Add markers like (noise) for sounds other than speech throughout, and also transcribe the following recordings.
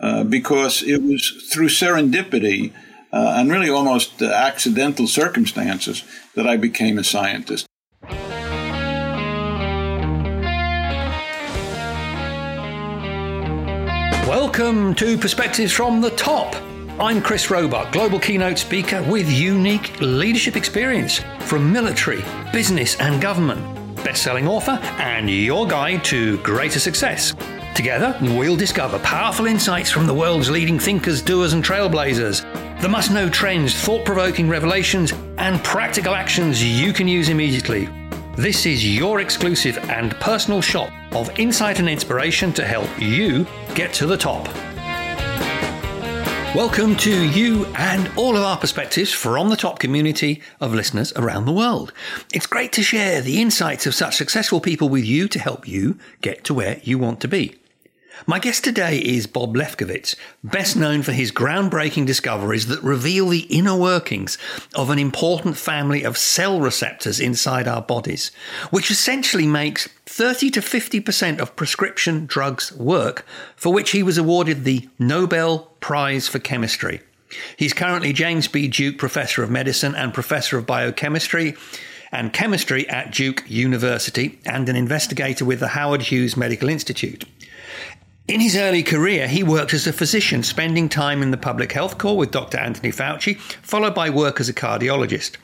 uh, because it was through serendipity uh, and really almost uh, accidental circumstances that I became a scientist. Welcome to Perspectives from the Top. I'm Chris Roebuck, global keynote speaker with unique leadership experience from military, business, and government, best selling author, and your guide to greater success. Together, we'll discover powerful insights from the world's leading thinkers, doers, and trailblazers, the must know trends, thought provoking revelations, and practical actions you can use immediately. This is your exclusive and personal shop of insight and inspiration to help you get to the top. Welcome to you and all of our perspectives from the top community of listeners around the world. It's great to share the insights of such successful people with you to help you get to where you want to be. My guest today is Bob Lefkowitz, best known for his groundbreaking discoveries that reveal the inner workings of an important family of cell receptors inside our bodies, which essentially makes 30 to 50% of prescription drugs work, for which he was awarded the Nobel Prize for Chemistry. He's currently James B. Duke Professor of Medicine and Professor of Biochemistry and Chemistry at Duke University and an investigator with the Howard Hughes Medical Institute. In his early career, he worked as a physician, spending time in the public health corps with Dr. Anthony Fauci, followed by work as a cardiologist.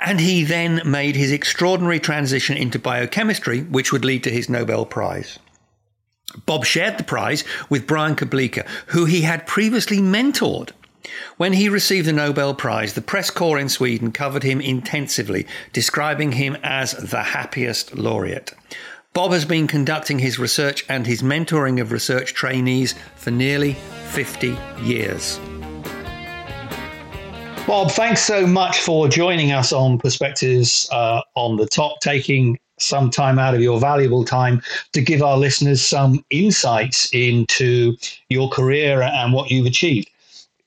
And he then made his extraordinary transition into biochemistry, which would lead to his Nobel Prize. Bob shared the prize with Brian Kobilka, who he had previously mentored. When he received the Nobel Prize, the press corps in Sweden covered him intensively, describing him as the happiest laureate. Bob has been conducting his research and his mentoring of research trainees for nearly 50 years. Bob, thanks so much for joining us on Perspectives uh, on the Top, taking some time out of your valuable time to give our listeners some insights into your career and what you've achieved.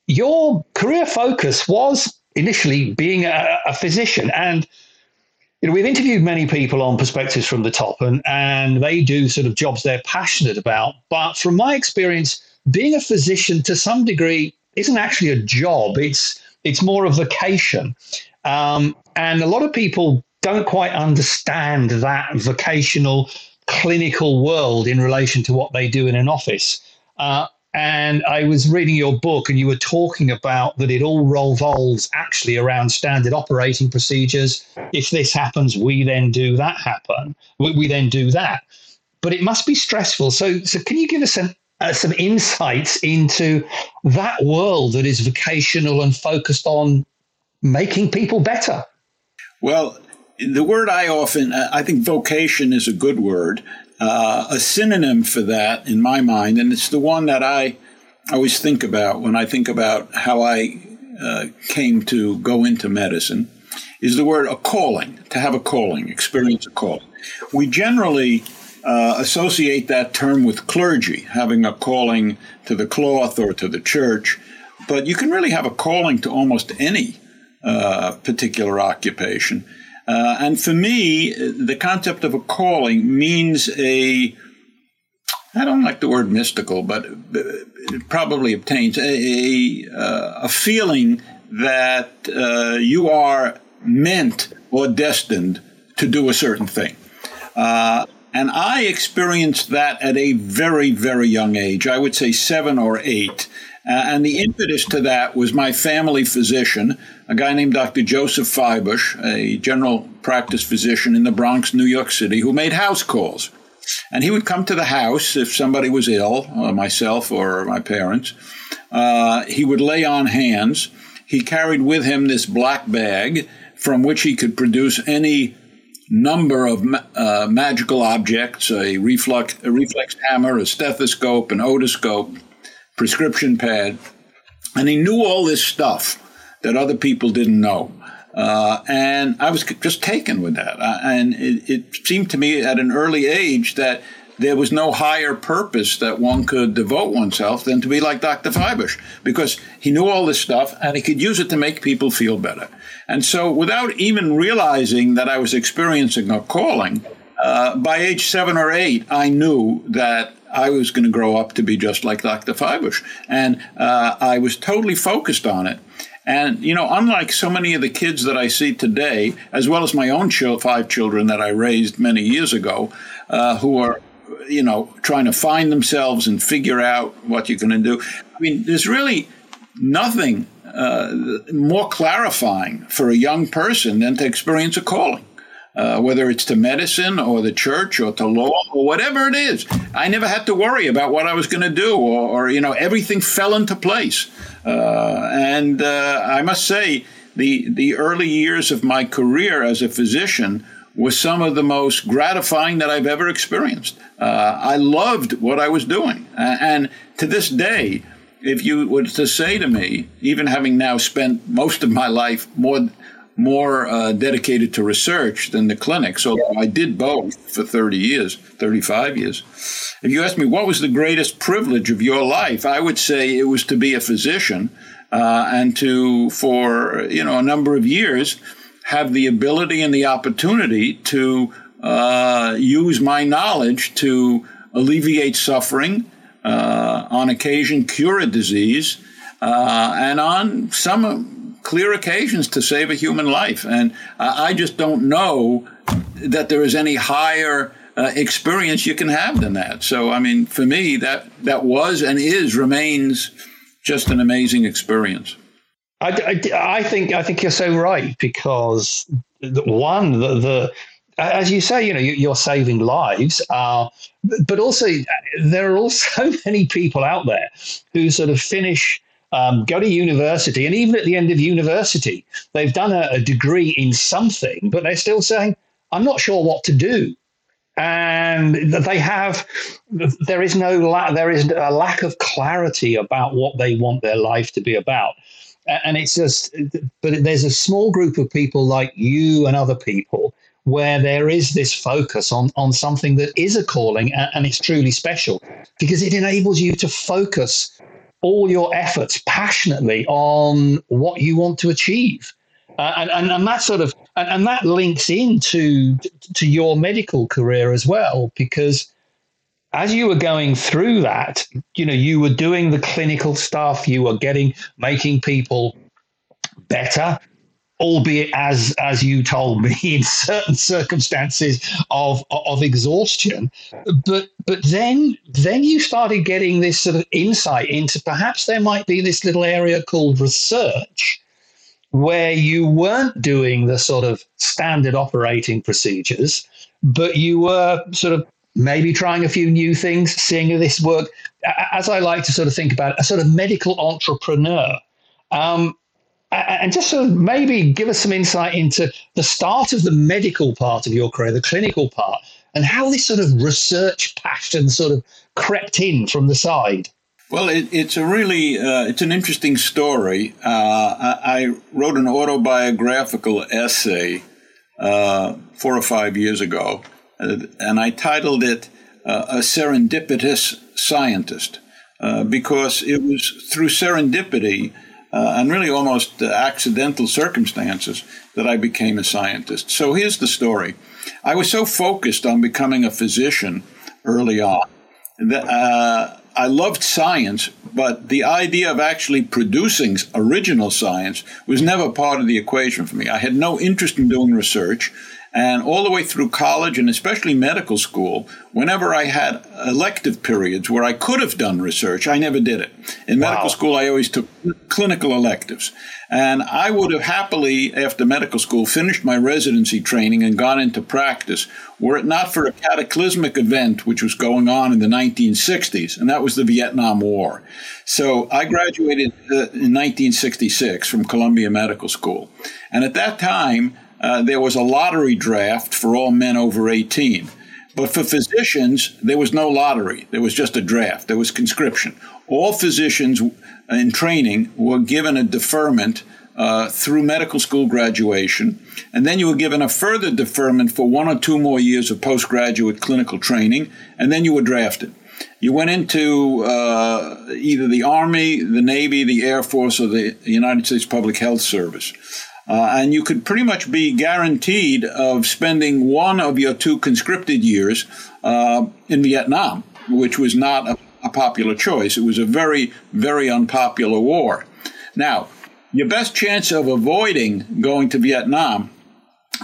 Your career focus was initially being a, a physician and you know, we've interviewed many people on perspectives from the top, and, and they do sort of jobs they're passionate about. But from my experience, being a physician to some degree isn't actually a job. It's it's more a vocation, um, and a lot of people don't quite understand that vocational clinical world in relation to what they do in an office. Uh, and I was reading your book, and you were talking about that it all revolves actually around standard operating procedures. If this happens, we then do that happen. We, we then do that. But it must be stressful. So, so can you give us some uh, some insights into that world that is vocational and focused on making people better? Well, the word I often, I think vocation is a good word uh, a synonym for that in my mind, and it's the one that I always think about when I think about how I uh, came to go into medicine, is the word a calling, to have a calling, experience a calling. We generally uh, associate that term with clergy, having a calling to the cloth or to the church, but you can really have a calling to almost any uh, particular occupation. Uh, and for me, the concept of a calling means a, I don't like the word mystical, but it probably obtains a, a, uh, a feeling that uh, you are meant or destined to do a certain thing. Uh, and I experienced that at a very, very young age. I would say seven or eight. Uh, and the impetus to that was my family physician, a guy named Dr. Joseph Feibush, a general practice physician in the Bronx, New York City, who made house calls. And he would come to the house if somebody was ill, uh, myself or my parents. Uh, he would lay on hands. He carried with him this black bag from which he could produce any number of uh, magical objects a a reflex hammer, a stethoscope, an otoscope, prescription pad. And he knew all this stuff that other people didn't know. Uh, and I was just taken with that. Uh, and it, it, seemed to me at an early age that there was no higher purpose that one could devote oneself than to be like Dr. Feibush, because he knew all this stuff and he could use it to make people feel better. And so, without even realizing that I was experiencing a calling, uh, by age seven or eight, I knew that I was going to grow up to be just like Dr. Feibusch. And uh, I was totally focused on it. And, you know, unlike so many of the kids that I see today, as well as my own five children that I raised many years ago, uh, who are, you know, trying to find themselves and figure out what you're going to do. I mean, there's really nothing uh, more clarifying for a young person than to experience a calling. Uh, whether it's to medicine or the church or to law or whatever it is. I never had to worry about what I was going to do, or, or, you know, everything fell into place. Uh, and uh, I must say, the the early years of my career as a physician was some of the most gratifying that I've ever experienced. Uh, I loved what I was doing, and to this day. If you were to say to me, even having now spent most of my life more more uh, dedicated to research than the clinics, although I did both for 30 years, 35 years. If you ask me what was the greatest privilege of your life, I would say it was to be a physician uh, and to, for you know, a number of years, have the ability and the opportunity to uh, use my knowledge to alleviate suffering, uh, on occasion cure a disease, uh, and on some clear occasions to save a human life. And I just don't know that there is any higher uh, experience you can have than that. So, I mean, for me, that, that was and is, remains just an amazing experience. I, I, I think I think you're so right because one the, the as you say, you know, you're saving lives, uh, but also there are also (laughs) many people out there who sort of finish um, go to university, and even at the end of university, they've done a, a degree in something, but they're still saying, I'm not sure what to do. And they have there is no la- there is a lack of clarity about what they want their life to be about. And it's just but there's a small group of people like you and other people where there is this focus on on something that is a calling and, and it's truly special because it enables you to focus all your efforts passionately on what you want to achieve. Uh, and, and, and that sort of and, and that links into to your medical career as well because as you were going through that you know you were doing the clinical stuff you were getting making people better albeit as as you told me (laughs) in certain circumstances of of exhaustion. But but then then you started getting this sort of insight into perhaps there might be this little area called research where you weren't doing the sort of standard operating procedures but you were sort of maybe trying a few new things seeing this work as i like to sort of think about it, a sort of medical entrepreneur. Um, and just sort of maybe give us some insight into the start of the medical part of your career, the clinical part, and how this sort of research passion sort of crept in from the side. Well, it, it's a really uh, it's an interesting story. Uh, I, I, wrote an autobiographical essay uh, four or five years ago, uh, and I titled it uh, "A Serendipitous Scientist," uh, because it was through serendipity uh, and really almost uh, accidental circumstances that I became a scientist. So here's the story I was so focused on becoming a physician early on that uh, I loved science, but the idea of actually producing original science was never part of the equation for me. I had no interest in doing research. And all the way through college and especially medical school, whenever I had elective periods where I could have done research, I never did it. In wow. medical school, I always took clinical electives. And I would have happily, after medical school, finished my residency training and gone into practice were it not for a cataclysmic event which was going on in the 1960s, and that was the Vietnam War. So I graduated uh, in 1966 from Columbia Medical School. And at that time, uh, there was a lottery draft for all men over 18. But for physicians, there was no lottery. There was just a draft. There was conscription. All physicians in training were given a deferment uh, through medical school graduation, and then you were given a further deferment for one or two more years of postgraduate clinical training, and then you were drafted. You went into uh, either the Army, the Navy, the Air Force, or the United States Public Health Service. Uh, and you could pretty much be guaranteed of spending one of your two conscripted years uh, in Vietnam. which was not a, a popular choice. It was a very, very unpopular war. Now, your best chance of avoiding going to Vietnam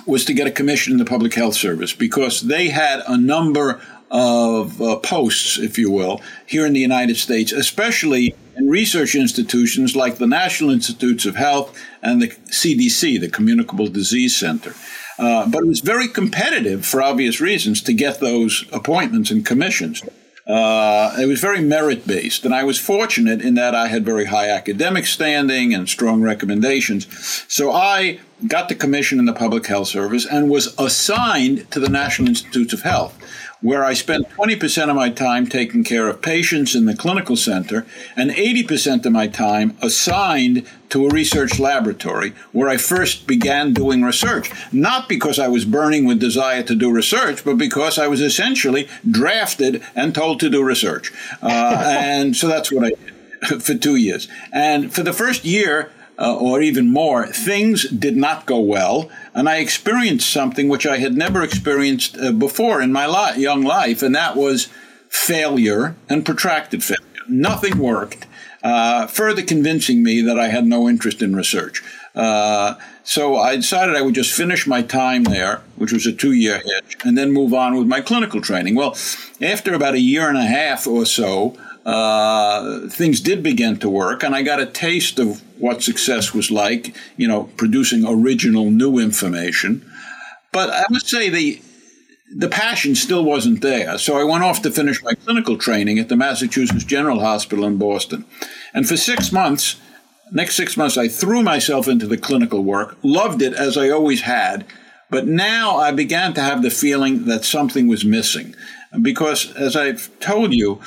was to get a commission in the Public Health Service because they had a number of uh, posts, if you will, here in the United States, especially in research institutions like the National Institutes of Health and the CDC, the Communicable Disease Center. Uh, but it was very competitive for obvious reasons to get those appointments and commissions. Uh, it was very merit based, and I was fortunate in that I had very high academic standing and strong recommendations. So I got the commission in the Public Health Service and was assigned to the National Institutes of Health where I spent 20% of my time taking care of patients in the clinical center and 80% of my time assigned to a research laboratory where I first began doing research. Not because I was burning with desire to do research, but because I was essentially drafted and told to do research. Uh, (laughs) and so that's what I did (laughs) for two years. And for the first year, uh, or even more, things did not go well, and I experienced something which I had never experienced uh, before in my li- young life, and that was failure and protracted failure. Nothing worked, uh, further convincing me that I had no interest in research. Uh, so I decided I would just finish my time there, which was a two year hitch, and then move on with my clinical training. Well, after about a year and a half or so, uh, things did begin to work, and I got a taste of what success was like, you know, producing original new information. But I must say the the passion still wasn't there. So I went off to finish my clinical training at the Massachusetts General Hospital in Boston. And for six months, next six months, I threw myself into the clinical work, loved it as I always had. But now I began to have the feeling that something was missing. Because as I've told you,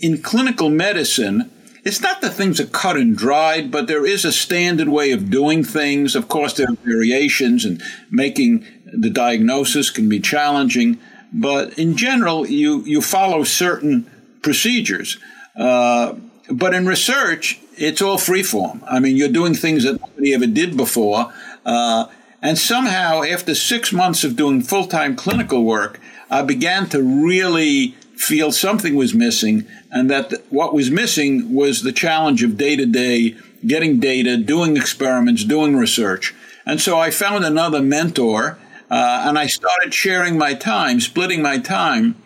in clinical medicine, it's not that things are cut and dried, but there is a standard way of doing things. Of course, there are variations, and making the diagnosis can be challenging. But in general, you, you follow certain procedures. Uh, but in research, it's all freeform. I mean, you're doing things that nobody ever did before. Uh, and somehow, after six months of doing full time clinical work, I began to really feel something was missing, and that what was missing was the challenge of day to day getting data, doing experiments, doing research. And so I found another mentor, uh, and I started sharing my time, splitting my time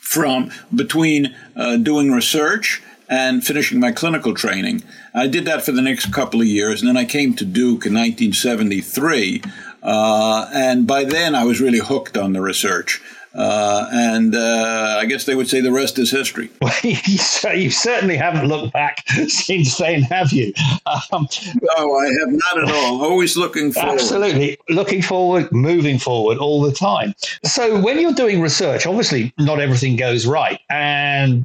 from between uh, doing research and finishing my clinical training. I did that for the next couple of years, and then I came to Duke in 1973. Uh, and by then, I was really hooked on the research. Uh, and uh, I guess they would say the rest is history. (laughs) Well, you certainly haven't looked back (laughs) since then, have you? Um, no, I have not at all. Always looking forward. Absolutely. Looking forward, moving forward all the time. So when you're doing research, obviously not everything goes right. And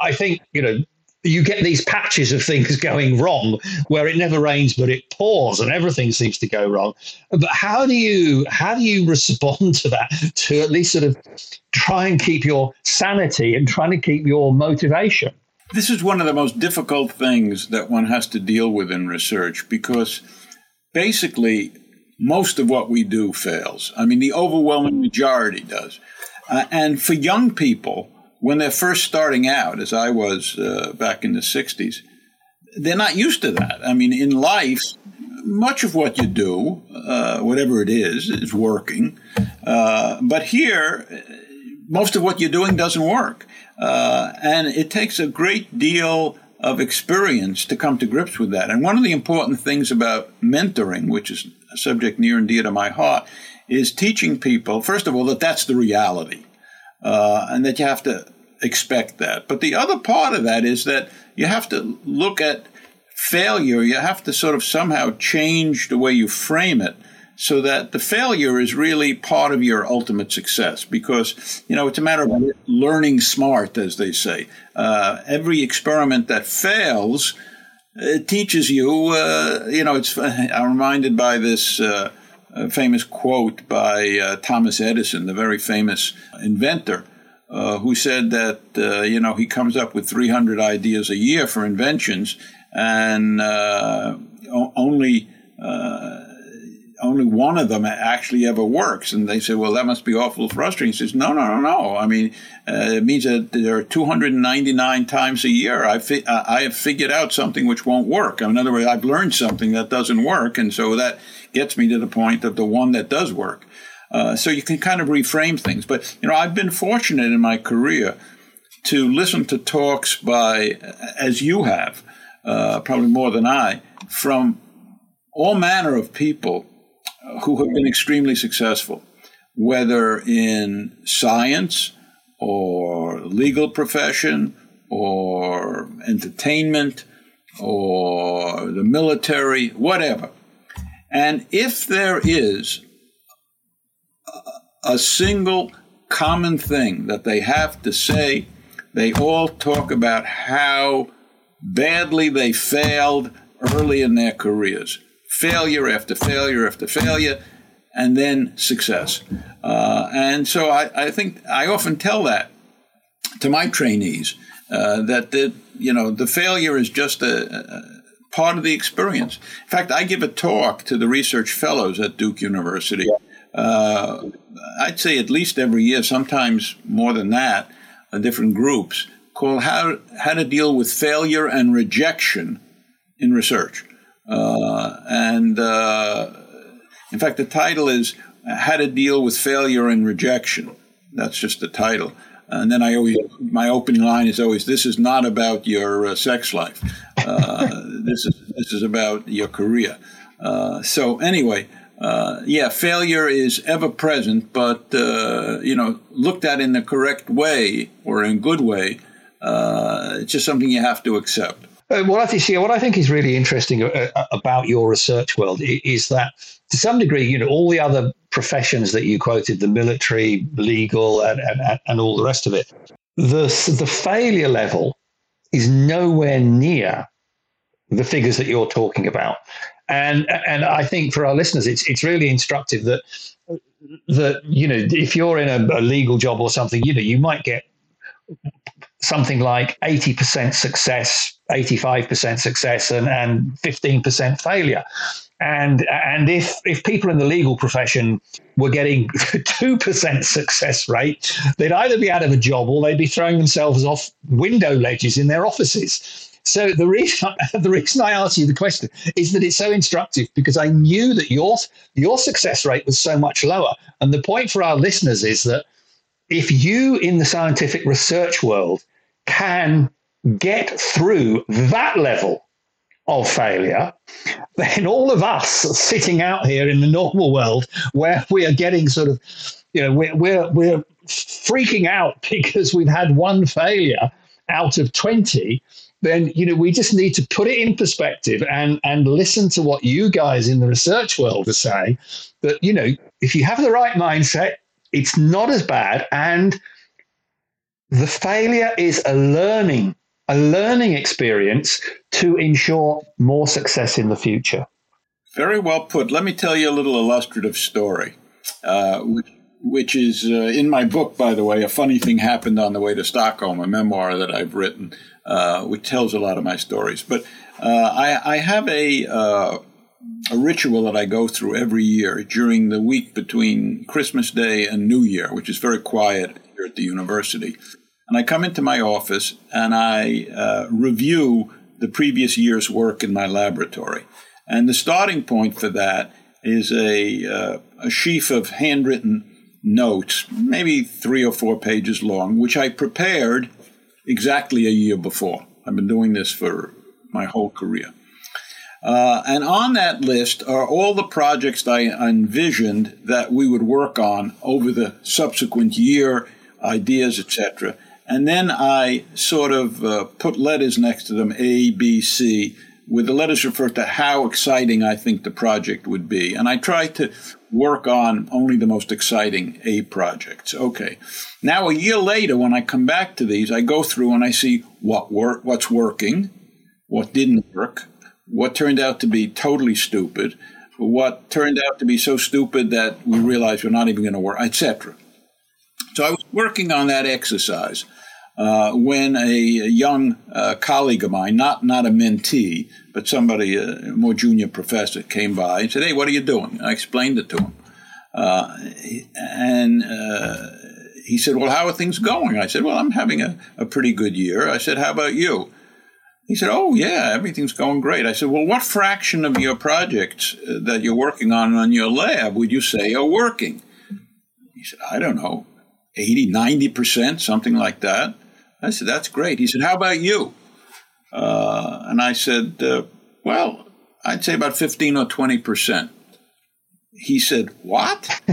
I think, you know, you get these patches of things (laughs) going wrong where it never rains but it pours and everything seems to go wrong. But how do you how do you respond to that to at least sort of try and keep your sanity and trying to keep your motivation? This is one of the most difficult things that one has to deal with in research because basically most of what we do fails. I mean the overwhelming majority does. Uh, and for young people when they're first starting out, as I was uh, back in the 60s, they're not used to that. I mean, in life, much of what you do, uh, whatever it is, is working. Uh, but here, most of what you're doing doesn't work. Uh, and it takes a great deal of experience to come to grips with that. And one of the important things about mentoring, which is a subject near and dear to my heart, is teaching people, first of all, that that's the reality. Uh, and that you have to expect that. But the other part of that is that you have to look at failure, you have to sort of somehow change the way you frame it so that the failure is really part of your ultimate success because you know it's a matter of learning smart as they say. Uh, every experiment that fails it teaches you uh, you know it's (laughs) i'm reminded by this uh, famous quote by uh, thomas edison the very famous inventor uh, who said that uh, you know he comes up with 300 ideas a year for inventions, and uh, only uh, only one of them actually ever works. And they say, well, that must be awful frustrating. He says, no, no, no, no. I mean, uh, it means that there are 299 times a year I, fi- I have figured out something which won't work. In other words, I've learned something that doesn't work. And so that gets me to the point of the one that does work. Uh, so you can kind of reframe things. But, you know, I've been fortunate in my career to listen to talks by, as you have, uh, probably more than I, from all manner of people who have been extremely successful, whether in science or legal profession or entertainment or the military, whatever. And if there is a single common thing that they have to say, they all talk about how badly they failed early in their careers failure after failure after failure, and then success. Uh, and so I, I, think I often tell that to my trainees uh, that the, you know the failure is just a, a, part of the experience. In fact, I give a talk to the research fellows at Duke University. Uh, I'd say at least every year, sometimes more than that, uh, different groups called how how to deal with failure and rejection in research. Uh, and uh, in fact, the title is How to Deal with Failure and Rejection. That's just the title. And then I always, my opening line is always, "This is not about your uh, sex life. Uh, (laughs) this is this is about your career." Uh, so anyway, uh, yeah, failure is ever present, but you know, looked at in the correct way or in good way, it's just something you have to accept. Uh, what I think, what I think is really interesting uh, uh, about your research world is that, to some degree, you know, all the other professions that you quoted, the military, legal, and, and, and all the rest of it, the the failure level is nowhere near the figures that you're talking about. And and I think for our listeners, it's it's really instructive that that you know if you're in a, a legal job or something, you know, you might get something like 80% success, 85% success, and, and 15% failure. And and if if people in the legal profession were getting (laughs) two percent success rate, they'd either be out of a job or they'd be throwing themselves off window ledges in their offices. So the reason (laughs) the reason I asked you the question is that it's so instructive because I knew that your your success rate was so much lower. And the point for our listeners is that if you in the scientific research world can get through that level of failure, then all of us sitting out here in the normal world where we are getting sort of, you know, we're, we're, we're freaking out (laughs) because we've had one failure out of 20, then, you know, we just need to put it in perspective and, and listen to what you guys in the research world are saying that, you know, if you have the right mindset, it's not as bad. And the failure is a learning, a learning experience to ensure more success in the future. Very well put. Let me tell you a little illustrative story, uh, which, which, is uh, in my book, by the way. A funny thing happened on the way to Stockholm, a memoir that I've written, uh, which tells a lot of my stories. But uh, I, I, have a uh, a ritual that I go through every year during the week between Christmas Day and New Year, which is very quiet here at the university. And I come into my office and I review the previous year's work in my laboratory. And the starting point for that is a, uh, a sheaf of handwritten notes, maybe three or four pages long, which I prepared exactly a year before. I've been doing this for my whole career. Uh, and on that list are all the projects I envisioned that we would work on over the subsequent year, ideas, etc. And then I sort of uh, put letters next to them A, B, C, with the letters refer to how exciting I think the project would be. And I try to work on only the most exciting A projects. Okay. Now, a year later, when I come back to these, I go through and I see what work, what's working, what didn't work, what turned out to be totally stupid, what turned out to be so stupid that we realized we're not even going to work, etc. So I was working on that exercise uh, when a, young uh, colleague of mine, not not a mentee, but somebody, a more junior professor, came by and said, "Hey, what are you doing?" I explained it to him, uh, and uh, he said, "Well, how are things going?" I said, "Well, I'm having a, a pretty good year." I said, "How about you?" He said, "Oh yeah, everything's going great." I said, "Well, what fraction of your projects uh, that you're working on on your lab would you say are working?" He said, "I don't know, 80, 90 percent, something like that." I said, "That's great." He said, "How about you?" Uh, and I said, uh, "Well, I'd say about fifteen or twenty percent." He said, "What?" (laughs)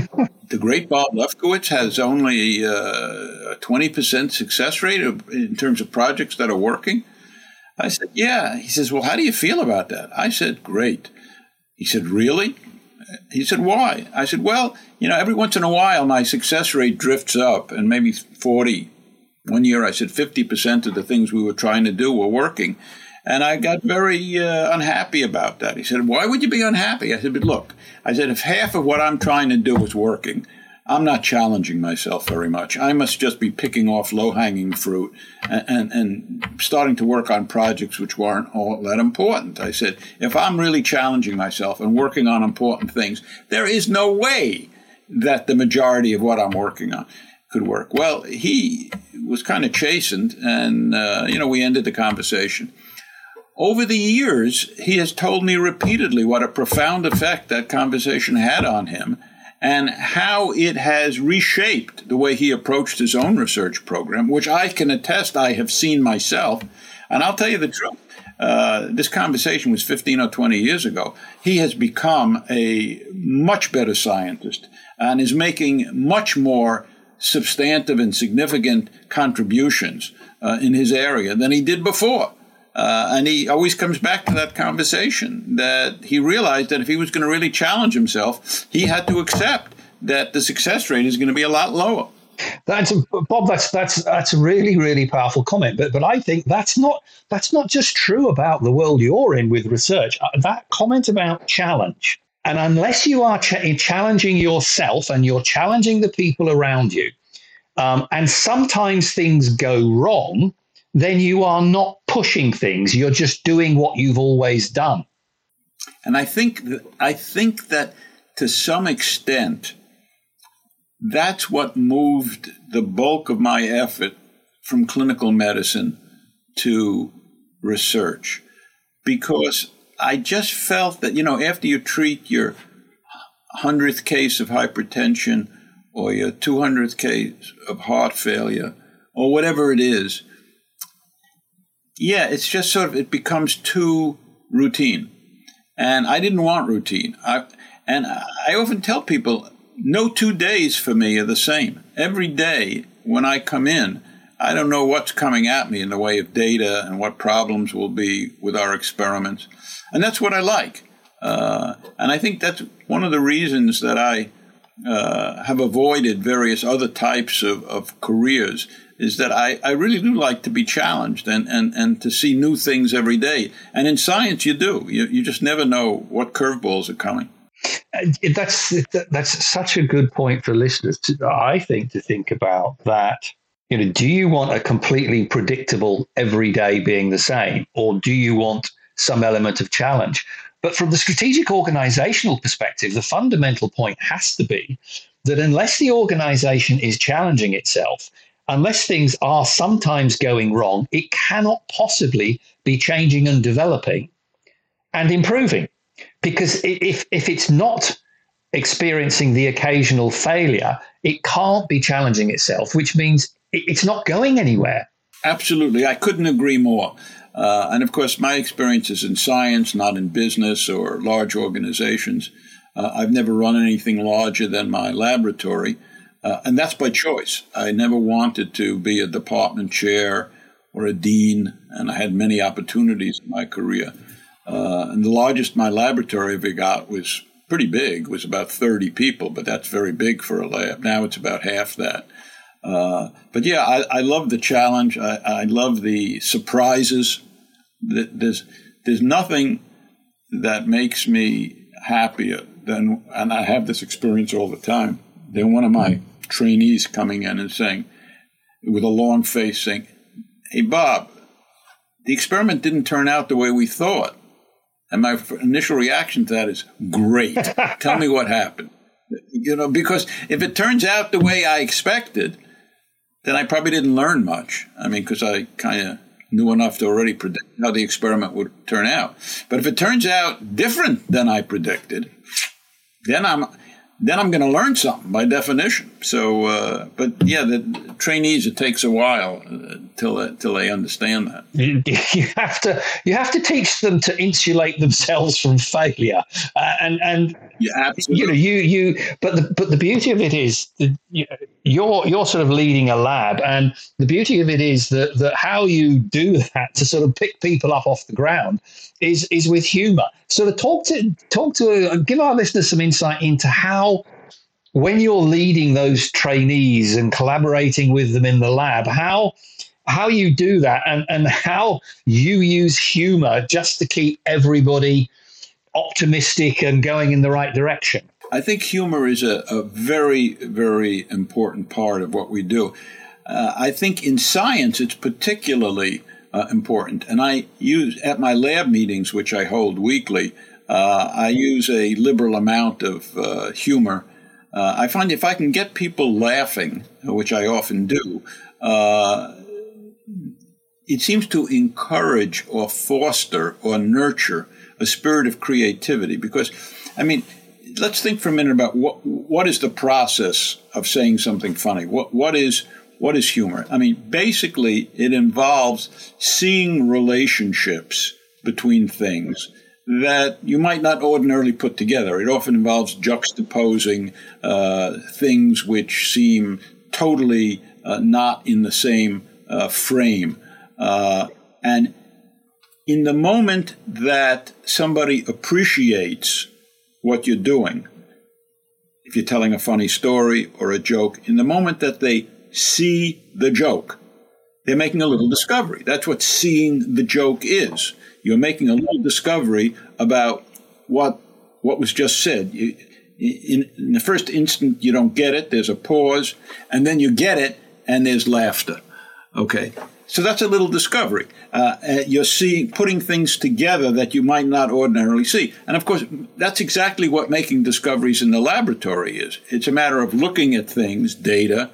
the great Bob Lefkowitz has only uh, a twenty percent success rate in terms of projects that are working. I said, Yeah. He says, Well, how do you feel about that? I said, Great. He said, Really? He said, Why? I said, Well, you know, every once in a while my success rate drifts up and maybe 40. One year I said 50% of the things we were trying to do were working. And I got very uh, unhappy about that. He said, Why would you be unhappy? I said, But look, I said, if half of what I'm trying to do is working, I'm not challenging myself very much. I must just be picking off low hanging fruit and, and, and, starting to work on projects which weren't all that important. I said, if I'm really challenging myself and working on important things, there is no way that the majority of what I'm working on could work. Well, he was kind of chastened, and, uh, you know, we ended the conversation. Over the years, he has told me repeatedly what a profound effect that conversation had on him and how it has reshaped the way he approached his own research program, which I can attest I have seen myself. And I'll tell you the truth. Uh, this conversation was 15 or 20 years ago. He has become a much better scientist and is making much more substantive and significant contributions uh, in his area than he did before. Uh, and he always comes back to that conversation that he realized that if he was going to really challenge himself, he had to accept that the success rate is going to be a lot lower. That's Bob. That's that's that's a really really powerful comment. But but I think that's not that's not just true about the world you're in with research. Uh, that comment about challenge, and unless you are ch- challenging yourself and you're challenging the people around you, um, and sometimes things go wrong, then you are not pushing things. You're just doing what you've always done. And I think that, I think that to some extent, that's what moved the bulk of my effort from clinical medicine to research, because I just felt that you know after you treat your hundredth case of hypertension or your two hundredth case of heart failure or whatever it is yeah, it's just sort of it becomes too routine, and I didn't want routine. I, and I often tell people, no two days for me are the same. Every day when I come in, I don't know what's coming at me in the way of data and what problems will be with our experiments, and that's what I like. Uh, and I think that's one of the reasons that I uh, have avoided various other types of, of careers is that I, I really do like to be challenged and, and, and to see new things every day. And in science, you do. You, you just never know what curveballs are coming. That's that's such a good point for listeners. To, I think to think about that. You know, do you want a completely predictable every day being the same, or do you want some element of challenge? But from the strategic organizational perspective, the fundamental point has to be that unless the organization is challenging itself, unless things are sometimes going wrong, it cannot possibly be changing and developing and improving. Because if, if it's not experiencing the occasional failure, it can't be challenging itself, which means it's not going anywhere. Absolutely. I couldn't agree more. Uh, and of course, my experience is in science, not in business or large organizations. Uh, I've never run anything larger than my laboratory. Uh, and that's by choice. I never wanted to be a department chair or a dean, and I had many opportunities in my career. Uh, and the largest my laboratory ever got was pretty big, was about 30 people, but that's very big for a lab. Now it's about half that. Uh, but yeah, I, I, love the challenge. I, I love the surprises. There's, there's nothing that makes me happier than, and I have this experience all the time, than one of my trainees coming in and saying, with a long face saying, Hey, Bob, the experiment didn't turn out the way we thought. And my initial reaction to that is, Great. (laughs) Tell me what happened. You know, because if it turns out the way I expected, then I probably didn't learn much. I mean, because I kind of knew enough to already predict how the experiment would turn out. But if it turns out different than I predicted, then I'm then I'm going to learn something by definition. So, uh, but yeah, the trainees it takes a while till uh, until they understand that. (laughs) You have to you have to teach them to insulate themselves from failure, uh, and and yeah, you know you you. But the but the beauty of it is that you, you're you're sort of leading a lab, and the beauty of it is that that how you do that to sort of pick people up off the ground is is with humour. Sort of talk to talk to give our listeners some insight into how when you're leading those trainees and collaborating with them in the lab, how how you do that and, and how you use humor just to keep everybody optimistic and going in the right direction. I think humor is a, a very, very important part of what we do. Uh, I think in science it's particularly uh, important. And I use at my lab meetings, which I hold weekly, uh, I use a liberal amount of uh, humor. Uh, I find if I can get people laughing, which I often do, uh, it seems to encourage or foster or nurture a spirit of creativity. Because, I mean, let's think for a minute about what what is the process of saying something funny. What what is what is humor? I mean, basically, it involves seeing relationships between things that you might not ordinarily put together. It often involves juxtaposing uh, things which seem totally uh, not in the same uh, frame. Uh, and in the moment that somebody appreciates what you're doing, if you're telling a funny story or a joke, in the moment that they see the joke. They're making a little discovery. That's what seeing the joke is. You're making a little discovery about what what was just said. You, in, in, the first instant, you don't get it. There's a pause, and then you get it, and there's laughter. Okay, so that's a little discovery. Uh, uh you're seeing, putting things together that you might not ordinarily see, and of course, that's exactly what making discoveries in the laboratory is. It's a matter of looking at things, data,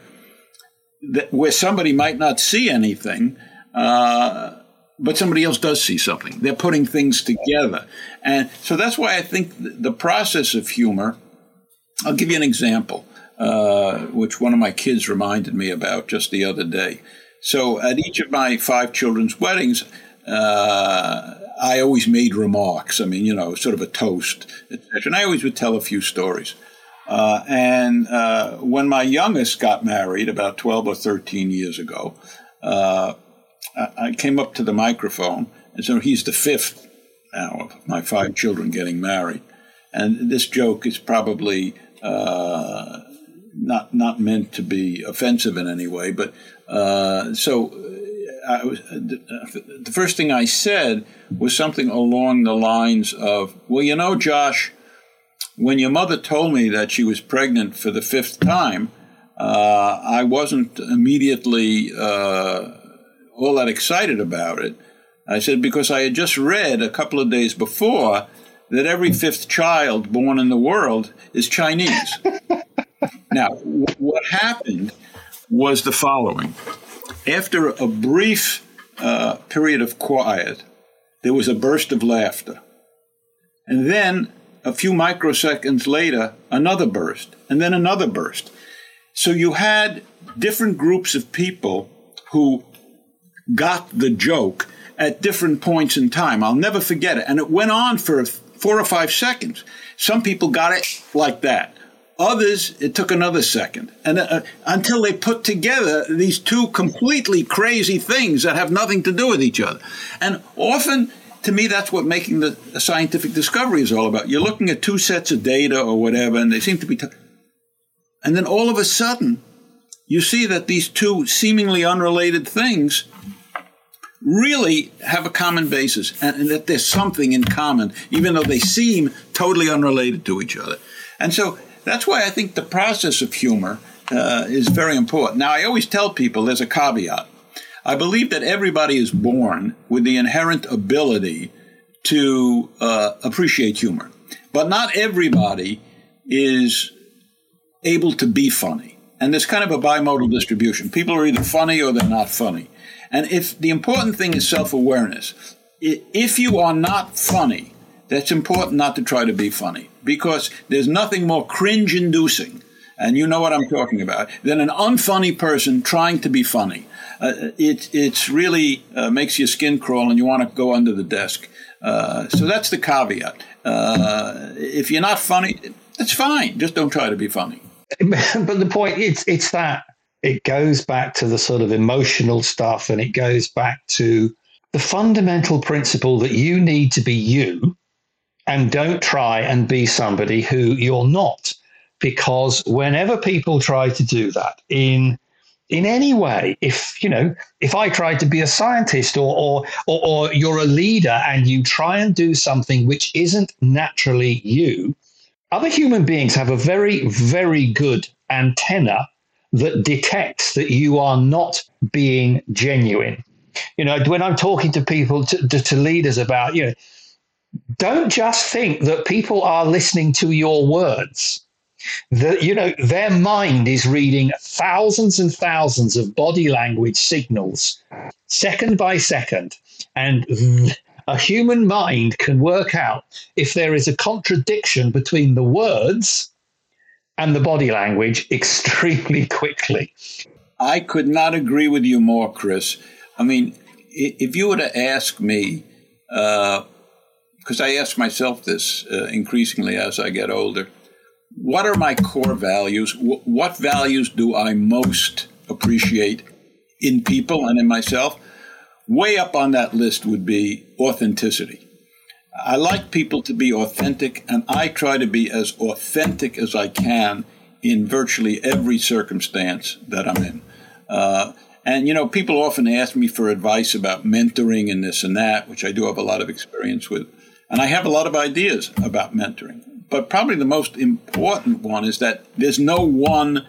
that where somebody might not see anything, uh, but somebody else does see something. They're putting things together. And so that's why I think the process of humor, I'll give you an example, uh, which one of my kids reminded me about just the other day. So at each of my five children's weddings, uh, I always made remarks. I mean, you know, sort of a toast, And I always would tell a few stories. Uh, and uh, when my youngest got married about 12 or 13 years ago, uh, I came up to the microphone, and so he's the fifth now of my five children getting married. And this joke is probably uh, not not meant to be offensive in any way, but uh, so uh, was, the first thing I said was something along the lines of, "Well, you know, Josh." when your mother told me that she was pregnant for the fifth time, uh, I wasn't immediately uh, all that excited about it. I said, because I had just read a couple of days before that every fifth child born in the world is Chinese. (laughs) now, what happened was the following. After a brief uh, period of quiet, there was a burst of laughter. And then a few microseconds later, another burst, and then another burst. So you had different groups of people who got the joke at different points in time. I'll never forget it. And it went on for four or five seconds. Some people got it like that. Others, it took another second. And uh, until they put together these two completely crazy things that have nothing to do with each other. And often to me, that's what making the scientific discovery is all about. You're looking at two sets of data or whatever, and they seem to be. T- and then all of a sudden, you see that these two seemingly unrelated things really have a common basis and, and, that there's something in common, even though they seem totally unrelated to each other. And so that's why I think the process of humor uh, is very important. Now, I always tell people there's a caveat. I believe that everybody is born with the inherent ability to uh, appreciate humor, but not everybody is able to be funny. And there's kind of a bimodal distribution. People are either funny or they're not funny. And if the important thing is self awareness, if you are not funny, that's important not to try to be funny because there's nothing more cringe inducing, and you know what I'm talking about, than an unfunny person trying to be funny. Uh, it it's really uh, makes your skin crawl and you want to go under the desk. Uh, so that's the caveat. Uh, if you're not funny, that's fine. Just don't try to be funny. (laughs) But the point it's it's that it goes back to the sort of emotional stuff, and it goes back to the fundamental principle that you need to be you and don't try and be somebody who you're not. Because whenever people try to do that in in any way, if you know, if I tried to be a scientist or, or or or you're a leader and you try and do something which isn't naturally you, other human beings have a very, very good antenna that detects that you are not being genuine. You know, when I'm talking to people, to, to, to leaders about, you know, don't just think that people are listening to your words. That you know, their mind is reading thousands and thousands of body language signals, second by second, and a human mind can work out if there is a contradiction between the words and the body language (laughs) extremely quickly. I could not agree with you more, Chris. I mean, if you were to ask me, uh, because I ask myself this uh, increasingly as I get older, what are my core values? W- what values do I most appreciate in people and in myself? Way up on that list would be authenticity. I like people to be authentic, and I try to be as authentic as I can in virtually every circumstance that I'm in. Uh, and, you know, people often ask me for advice about mentoring and this and that, which I do have a lot of experience with. And I have a lot of ideas about mentoring. But probably the most important one is that there's no one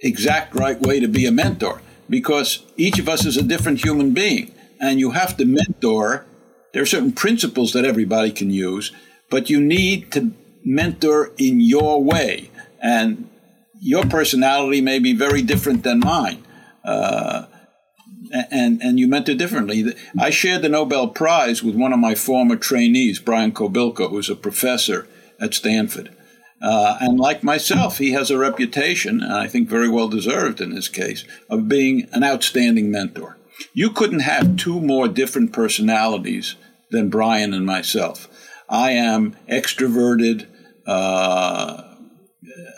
exact right way to be a mentor because each of us is a different human being. And you have to mentor. There are certain principles that everybody can use, but you need to mentor in your way. And your personality may be very different than mine. Uh, and and you meant it differently. I shared the Nobel Prize with one of my former trainees, Brian Kobilka, who's a professor at Stanford. Uh, and like myself, he has a reputation, and I think very well deserved in this case, of being an outstanding mentor. You couldn't have two more different personalities than Brian and myself. I am extroverted. Uh,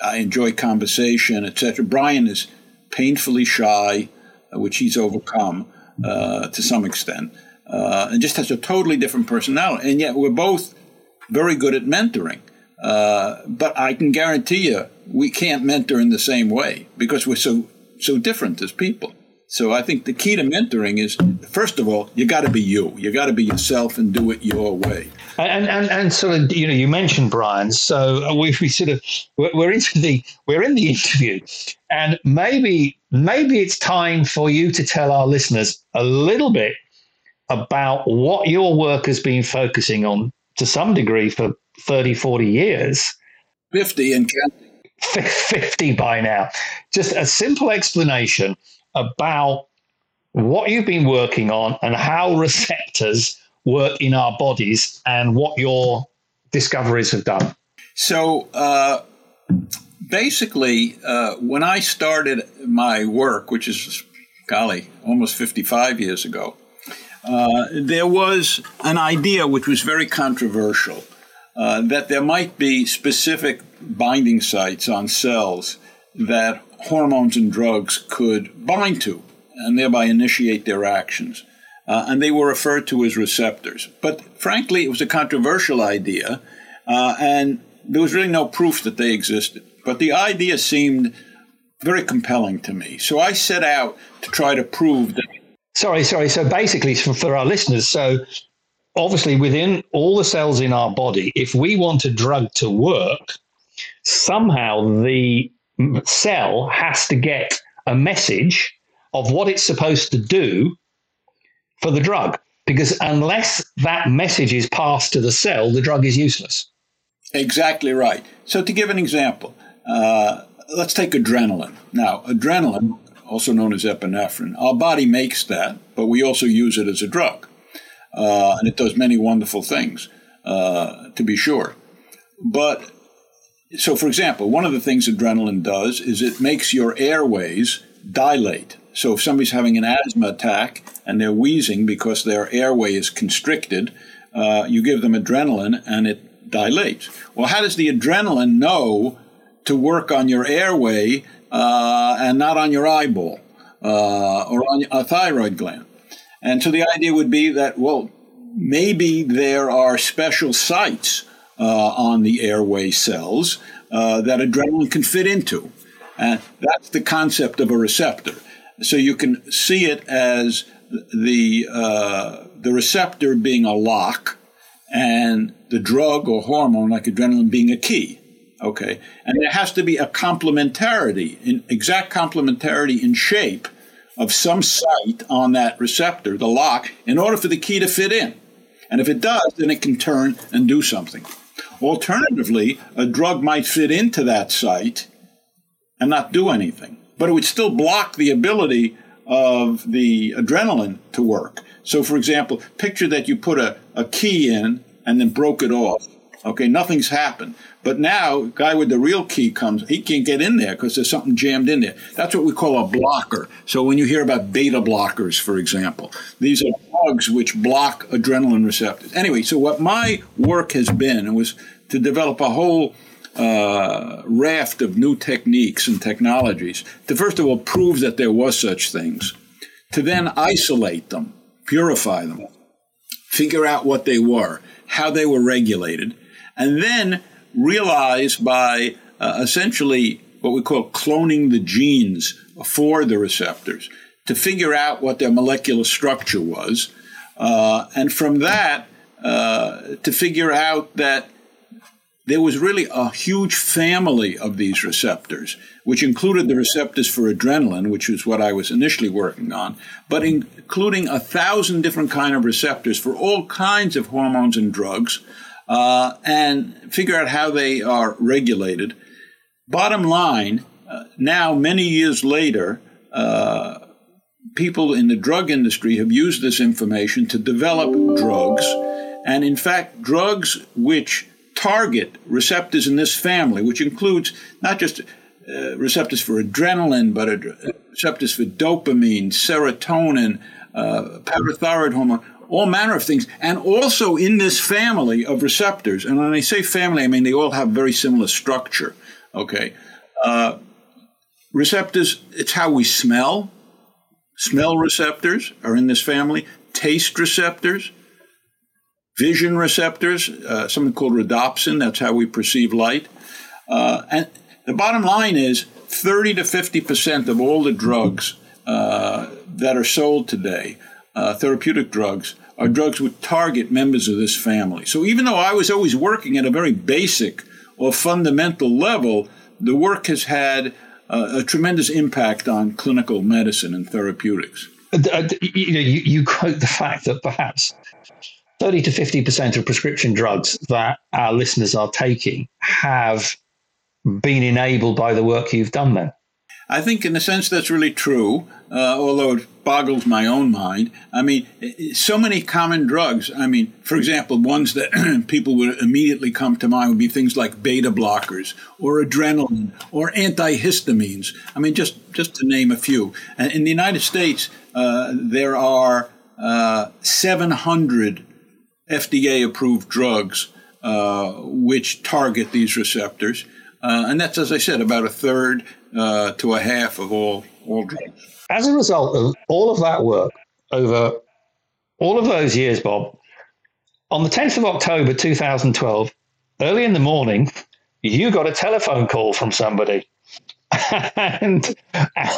I enjoy conversation, etc. Brian is painfully shy, which he's overcome uh, to some extent, uh, and just has a totally different personality. And yet we're both very good at mentoring. Uh, but I can guarantee you, we can't mentor in the same way because we're so so different as people. So I think the key to mentoring is, first of all, you got to be you. You got to be yourself and do it your way. And, and and sort of you know you mentioned Brian, so we, we sort of we're into the we're in the interview, and maybe maybe it's time for you to tell our listeners a little bit about what your work has been focusing on to some degree for 30, 40 years. 50 and counting. 50 by now. Just a simple explanation about what you've been working on and how receptors work in our bodies and what your discoveries have done. So, uh, basically, uh, when I started my work, which is, golly, almost 55 years ago, uh, there was an idea which was very controversial uh, that there might be specific binding sites on cells that hormones and drugs could bind to and thereby initiate their actions uh, and they were referred to as receptors. But frankly, it was a controversial idea, uh, and there was really no proof that they existed. But the idea seemed very compelling to me. So I set out to try to prove that. Sorry, sorry. So basically, for, for our listeners, so obviously within all the cells in our body, if we want a drug to work, somehow the cell has to get a message of what it's supposed to do for the drug. Because unless that message is passed to the cell, the drug is useless. Exactly right. So, to give an example, uh, let's take adrenaline. Now, adrenaline, also known as epinephrine, our body makes that, but we also use it as a drug. Uh, and it does many wonderful things, uh, to be sure. But so, for example, one of the things adrenaline does is it makes your airways dilate. So, if somebody's having an asthma attack and they're wheezing because their airway is constricted, uh, you give them adrenaline and it dilates. Well, how does the adrenaline know to work on your airway uh, and not on your eyeball uh, or on a thyroid gland? And so the idea would be that, well, maybe there are special sites uh, on the airway cells uh, that adrenaline can fit into. And that's the concept of a receptor. So you can see it as the, uh, the receptor being a lock and the drug or hormone like adrenaline being a key. Okay. And there has to be a complementarity, in exact complementarity in shape of some site on that receptor, the lock, in order for the key to fit in. And if it does, then it can turn and do something. Alternatively, a drug might fit into that site and not do anything, but it would still block the ability of the adrenaline to work. So, for example, picture that you put a, a key in and then broke it off. Okay, nothing's happened. But now, guy with the real key comes, he can't get in there because there's something jammed in there. That's what we call a blocker. So when you hear about beta blockers, for example, these are drugs which block adrenaline receptors. Anyway, so what my work has been was to develop a whole uh, raft of new techniques and technologies to first of all prove that there was such things, to then isolate them, purify them, figure out what they were, how they were regulated, and then realize by uh, essentially what we call cloning the genes for the receptors to figure out what their molecular structure was. Uh, and from that, uh, to figure out that there was really a huge family of these receptors, which included the receptors for adrenaline, which was what I was initially working on, but including a thousand different kind of receptors for all kinds of hormones and drugs, uh, and figure out how they are regulated. Bottom line, uh, now, many years later, uh, people in the drug industry have used this information to develop drugs. And in fact, drugs which target receptors in this family, which includes not just uh, receptors for adrenaline, but receptors for dopamine, serotonin, uh, parathyroid hormone, all manner of things, and also in this family of receptors. And when I say family, I mean they all have very similar structure. Okay, uh, receptors. It's how we smell. Smell receptors are in this family. Taste receptors, vision receptors, uh, something called rhodopsin. That's how we perceive light. Uh, and the bottom line is 30 to 50 percent of all the drugs uh, that are sold today uh, therapeutic drugs are drugs which target members of this family. So even though I was always working at a very basic or fundamental level, the work has had uh, a tremendous impact on clinical medicine and therapeutics. Uh, you, know, you, you quote the fact that perhaps 30 to 50% of prescription drugs that our listeners are taking have been enabled by the work you've done there. I think, in a sense, that's really true, uh, although it boggles my own mind. I mean, so many common drugs. I mean, for example, ones that (clears throat) people would immediately come to mind would be things like beta blockers or adrenaline or antihistamines. I mean, just, just to name a few. In the United States, uh, there are uh, 700 FDA approved drugs uh, which target these receptors. Uh, and that's, as I said, about a third uh, to a half of all, all drugs. As a result of all of that work over all of those years, Bob, on the 10th of October 2012, early in the morning, you got a telephone call from somebody. (laughs) and,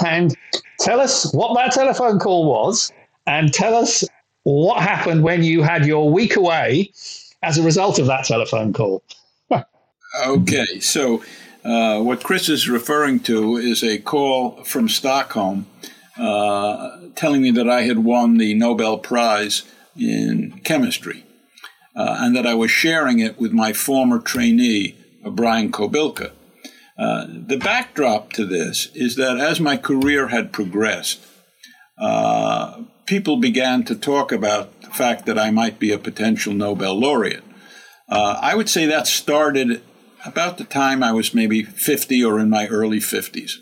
and tell us what that telephone call was and tell us what happened when you had your week away as a result of that telephone call. (laughs) okay, so uh, what Chris is referring to is a call from Stockholm telling me that I had won the Nobel Prize in chemistry uh, and that I was sharing it with my former trainee, uh, Brian Kobilka. Uh, the backdrop to this is that as my career had progressed, uh, people began to talk about the fact that I might be a potential Nobel laureate. Uh, I would say that started about the time I was maybe 50 or in my early 50s.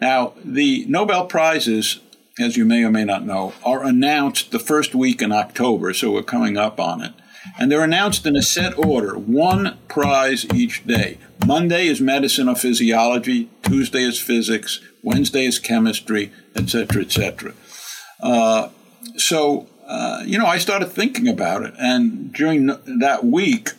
Now, the Nobel Prizes, as you may or may not know, are announced the first week in October, so we're coming up on it. And they're announced in a set order, one prize each day. Monday is medicine or physiology, Tuesday is physics, Wednesday is chemistry, etc., etc. Uh, so, uh, you know, I started thinking about it, and during that week,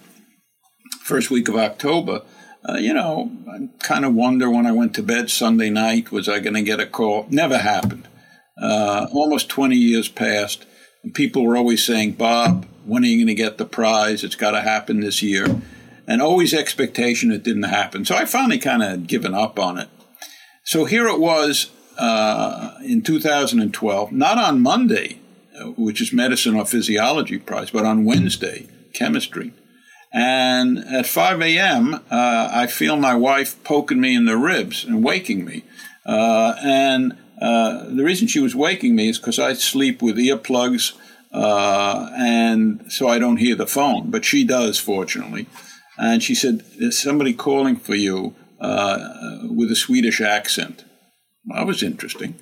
first week of October, uh, you know, I kind of wonder when I went to bed Sunday night, was I going to get a call? Never happened. Uh, almost 20 years passed. And people were always saying, Bob, when are you going to get the prize? It's got to happen this year. And always expectation it didn't happen. So I finally kind of given up on it. So here it was uh, in 2012, not on Monday, uh, which is medicine or physiology prize, but on Wednesday, chemistry. And at 5 a.m., uh, I feel my wife poking me in the ribs and waking me. Uh, and uh, the reason she was waking me is because I sleep with earplugs, uh, and so I don't hear the phone. But she does, fortunately. And she said, "There's somebody calling for you uh, with a Swedish accent." Well, that was interesting.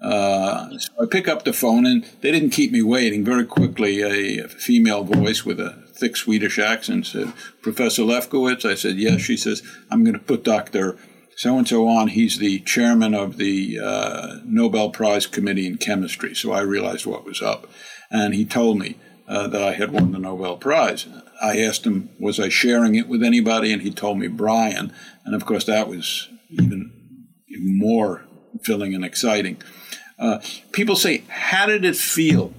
Uh, so I pick up the phone, and they didn't keep me waiting. Very quickly, a, female voice with a thick Swedish accent said, Professor Lefkowitz? I said, yes. She says, I'm going to put Dr. So and so on. He's the chairman of the uh, Nobel Prize Committee in Chemistry. So I realized what was up. And he told me uh, that I had won the Nobel Prize. I asked him, was I sharing it with anybody? And he told me Brian. And of course, that was even, even more filling and exciting. Uh, people say, How did it feel?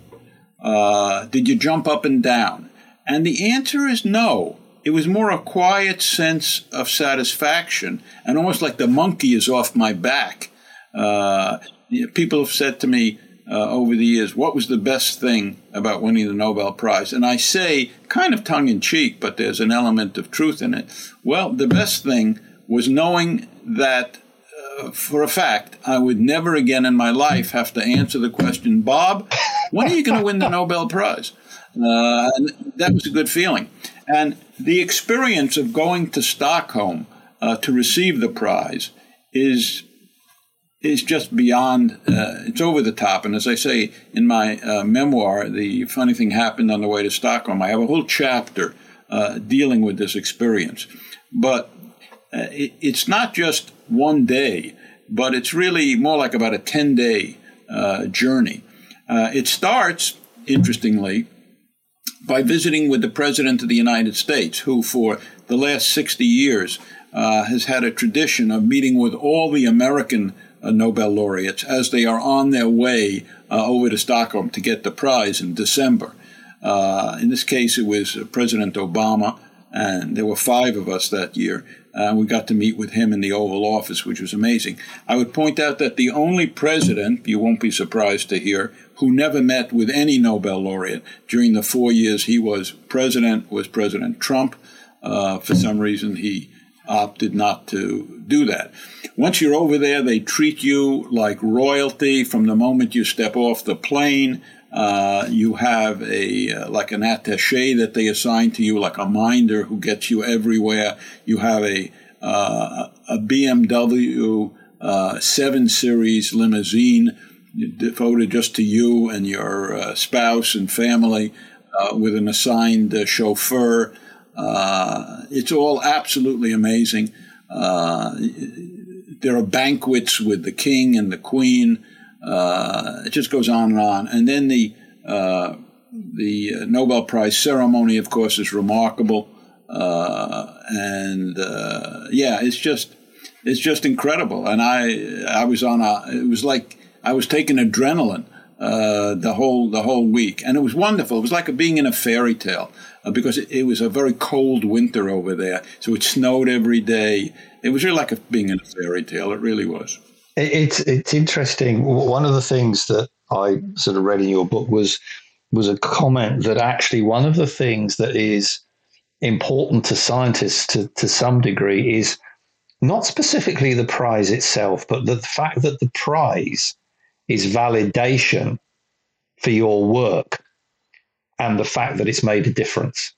Uh, did you jump up and down? And the answer is no. It was more a quiet sense of satisfaction and almost like the monkey is off my back. Uh, people have said to me uh, over the years, what was the best thing about winning the Nobel Prize? And I say, kind of tongue in cheek, but there's an element of truth in it. Well, the best thing was knowing that for a fact, I would never again in my life have to answer the question, Bob, when are you going to win the (laughs) Nobel Prize? Uh, and that was a good feeling. And the experience of going to Stockholm uh, to receive the prize is is just beyond. Uh, it's over the top. And as I say in my uh, memoir, the funny thing happened on the way to Stockholm. I have a whole chapter uh, dealing with this experience, but uh, it, it's not just one day, but it's really more like about a ten day journey. it starts, interestingly, by visiting with the President of the United States, who for the last 60 years uh, has had a tradition of meeting with all the American uh, Nobel laureates as they are on their way uh, over to Stockholm to get the prize in December. Uh, in this case, it was uh, President Obama, and there were five of us that year. Uh, we got to meet with him in the Oval Office, which was amazing. I would point out that the only president, you won't be surprised to hear, who never met with any Nobel laureate during the four years he was president was President Trump. Uh, for some reason, he opted not to do that. Once you're over there, they treat you like royalty from the moment you step off the plane. Uh, you have a uh, like an attaché that they assign to you, like a minder who gets you everywhere. You have a uh, a BMW uh, seven series limousine devoted just to you and your uh, spouse and family uh, with an assigned chauffeur. It's all absolutely amazing. There are banquets with the king and the queen. Uh, it just goes on and on. And then the the Nobel Prize ceremony, of course, is remarkable. and yeah, it's just it's just incredible. And I I was on a it was like I was taking adrenaline uh, the whole the whole week, and it was wonderful. It was like being in a fairy tale uh, because it, it, was a very cold winter over there, so it snowed every day. It was really like being in a fairy tale. It really was. It's it's interesting. One of the things that I sort of read in your book was was a comment that actually one of the things that is important to scientists to, to some degree is not specifically the prize itself, but the fact that the prize is validation for your work and the fact that it's made a difference.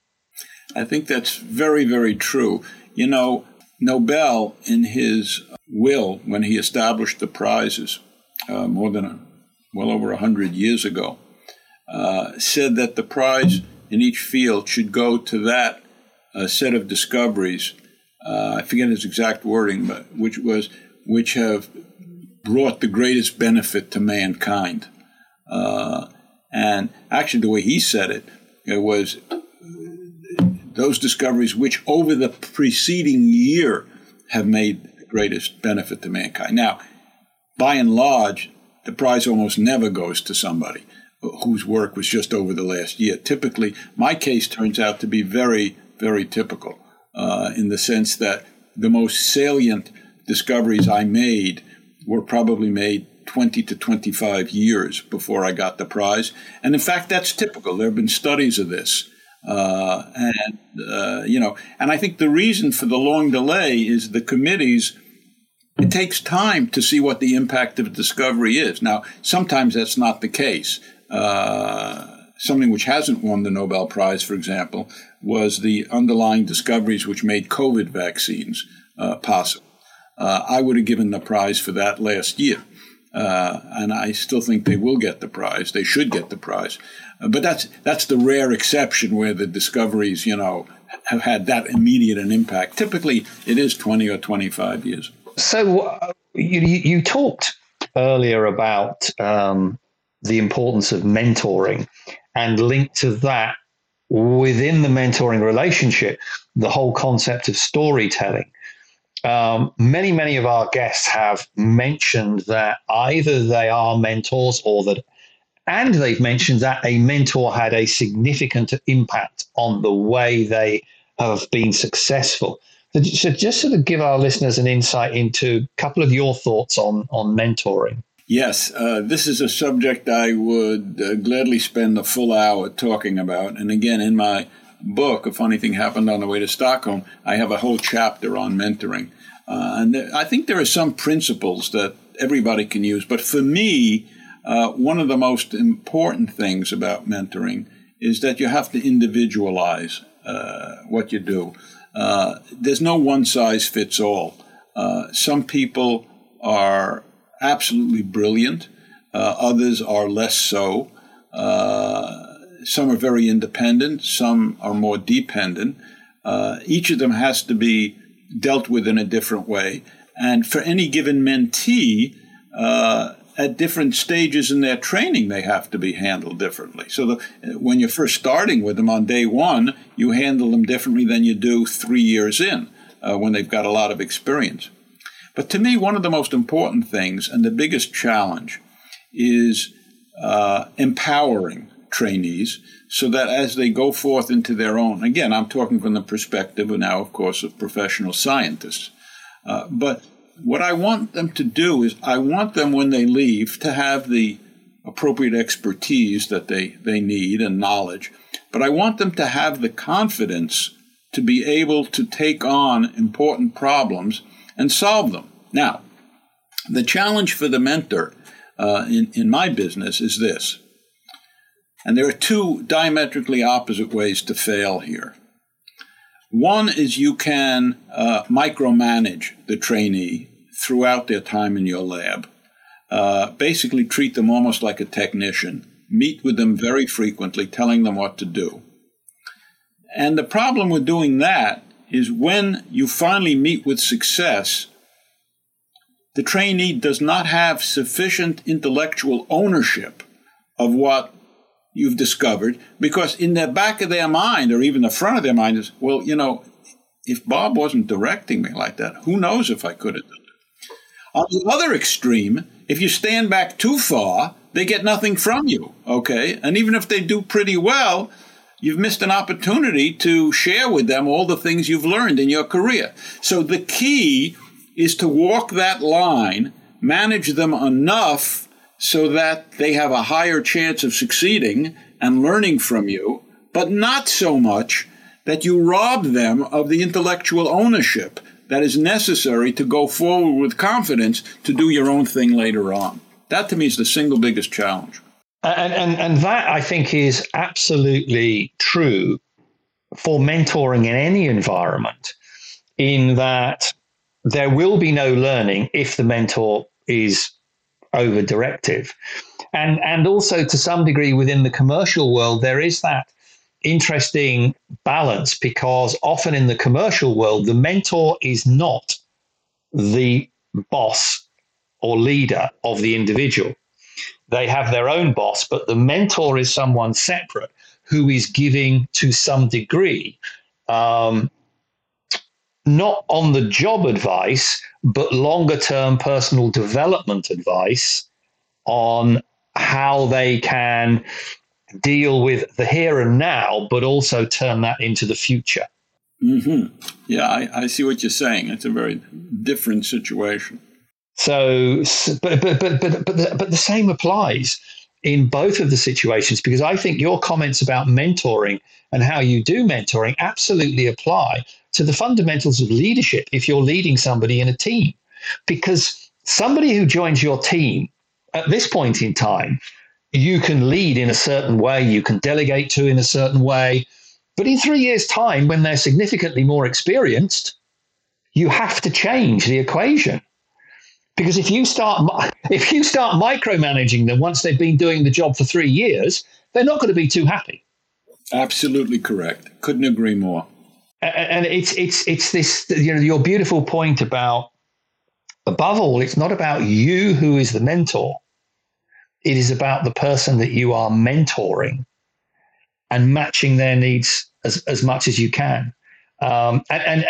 I think that's very, very true. You know, Nobel, in his will, when he established the prizes uh, more than a, well over a hundred years ago, uh, said that the prize in each field should go to that uh, set of discoveries. Uh, I forget his exact wording, but which was which have brought the greatest benefit to mankind. Uh, and actually, the way he said it, it was those discoveries which over the preceding year have made the greatest benefit to mankind. Now, by and large, the prize almost never goes to somebody whose work was just over the last year. Typically, my case turns out to be very, very typical uh, in the sense that the most salient discoveries I made were probably made 20 to 25 years before I got the prize. And in fact, that's typical. There have been studies of this. Uh, and, uh, you know, and I think the reason for the long delay is the committees, it takes time to see what the impact of discovery is. Now, sometimes that's not the case. Uh, something which hasn't won the Nobel Prize, for example, was the underlying discoveries which made COVID vaccines uh, possible. Uh, I would have given the prize for that last year. And I still think they will get the prize. They should get the prize. But that's that's the rare exception where the discoveries, you know, have had that immediate an impact. Typically, it is 20 or 25 years. So uh, you, you talked earlier about um, the importance of mentoring and linked to that within the mentoring relationship, the whole concept of storytelling um, many, many of our guests have mentioned that either they are mentors or that, and they've mentioned that a mentor had a significant impact on the way they have been successful. So, just sort of give our listeners an insight into a couple of your thoughts on on mentoring. Yes, uh, this is a subject I would uh, gladly spend a full hour talking about. And again, in my book, A Funny Thing Happened on the Way to Stockholm, I have a whole chapter on mentoring. Uh, and th- I think there are some principles that everybody can use. But for me, uh, one of the most important things about mentoring is that you have to individualize uh, what you do. Uh, there's no one size fits all. Uh, some people are absolutely brilliant, uh, others are less so some are very independent, some are more dependent. Uh, each of them has to be dealt with in a different way. And for any given mentee, uh, at different stages in their training, they have to be handled differently. So the, when you're first starting with them on day one, you handle them differently than you do three years in uh, when they've got a lot of experience. But to me, one of the most important things and the biggest challenge is uh, empowering trainees so that as they go forth into their own, again, I'm talking from the perspective of now, of course, of professional scientists. Uh, but what I want them to do is I want them when they leave to have the appropriate expertise that they, they need and knowledge, but I want them to have the confidence to be able to take on important problems and solve them. Now, the challenge for the mentor uh, in, in my business is this and there are two diametrically opposite ways to fail here. One is you can uh, micromanage the trainee throughout their time in your lab. Uh, basically, treat them almost like a technician, meet with them very frequently, telling them what to do. And the problem with doing that is when you finally meet with success, the trainee does not have sufficient intellectual ownership of what you've discovered because in the back of their mind or even the front of their mind is, well, you know, if Bob wasn't directing me like that, who knows if I could have done it. On the other extreme, If you stand back too far, they get nothing from you. Okay. And even if they do pretty well, you've missed an opportunity to share with them all the things you've learned in your career. So the key is to walk that line, manage them enough so that they have a higher chance of succeeding and learning from you, but not so much that you rob them of the intellectual ownership that is necessary to go forward with confidence to do your own thing later on. That to me is the single biggest challenge. And, and, and that I think is absolutely true for mentoring in any environment, in that there will be no learning if the mentor is over directive. And, and also to some degree within the commercial world, there is that interesting balance because often in the commercial world, the mentor is not the boss or leader of the individual. They have their own boss, but the mentor is someone separate who is giving to some degree um, not on the job advice, but longer term personal development advice on how they can deal with the here and now, but also turn that into the future. Mm-hmm. Yeah, I, I, see what you're saying. It's a very different situation. So, but but but but but the, but the same applies in both of the situations because I think your comments about mentoring and how you do mentoring absolutely apply to the fundamentals of leadership if you're leading somebody in a team. Because somebody who joins your team at this point in time you can lead in a certain way, you can delegate to in a certain way. But in three years' time, when they're significantly more experienced, you have to change the equation. Because if you start if you start micromanaging them once they've been doing the job for three years, they're not going to be too happy. Absolutely correct. Couldn't agree more. And it's it's it's this you know your beautiful point about above all, it's not about you who is the mentor. It is about the person that you are mentoring and matching their needs as, as much as you can. Um, and, and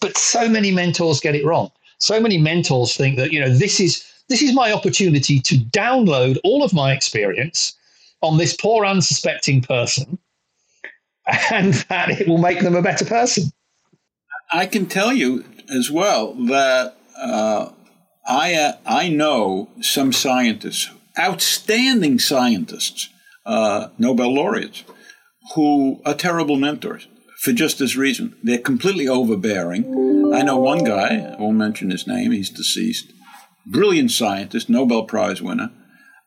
but so many mentors get it wrong. So many mentors think that you know this is this is my opportunity to download all of my experience on this poor unsuspecting person, (laughs) and that it will make them a better person. I can tell you as well that uh, I uh, I know some scientists outstanding scientists, uh, Nobel laureates, who are terrible mentors for just this reason. They're completely overbearing. I know one guy, I won't mention his name, he's deceased, brilliant scientist, Nobel Prize winner.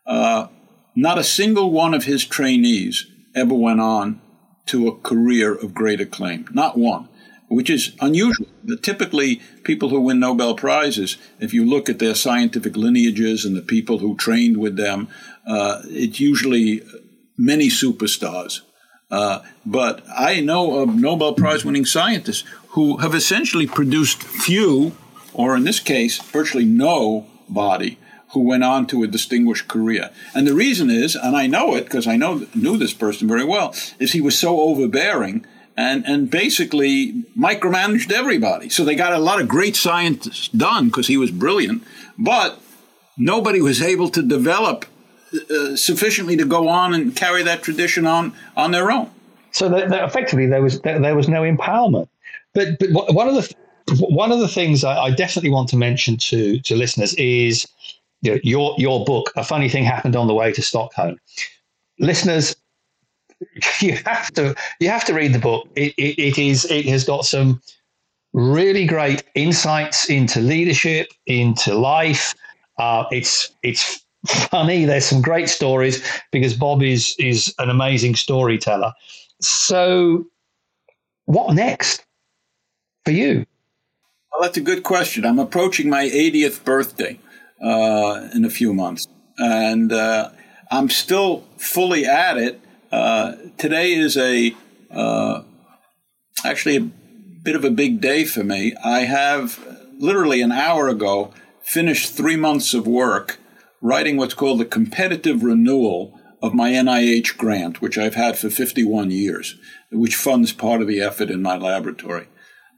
Uh, not a single one of his trainees ever went on to a career of great acclaim. Not one which is unusual. Typically, people who win Nobel Prizes, if you look at their scientific lineages and the people who trained with them, uh, it's usually many superstars. Uh, but I know of Nobel Prize winning scientists who have essentially produced few, or in this case, virtually no body who went on to a distinguished career. And the reason is, and I know it because I know knew this person very well, is he was so overbearing and, and basically micromanaged everybody. So they got a lot of great science done because he was brilliant, but nobody was able to develop uh, sufficiently to go on and carry that tradition on on their own. So effectively, there was there was no empowerment. But but one of the one of the things I, I definitely want to mention to to listeners is you know, your your book. A funny thing happened on the way to Stockholm. Listeners, (laughs) you have to you have to read the book. It, it, it is it has got some really great insights into leadership, into life. Uh, it's it's funny. There's some great stories because Bob is is an amazing storyteller. So, what next for you? Well, that's a good question. I'm approaching my 80th birthday uh, in a few months, and uh, I'm still fully at it. Uh, today is a uh, actually a bit of a big day for me. I have literally an hour ago finished three months of work writing what's called the competitive renewal of my NIH grant, which I've had for 51 years, which funds part of the effort in my laboratory.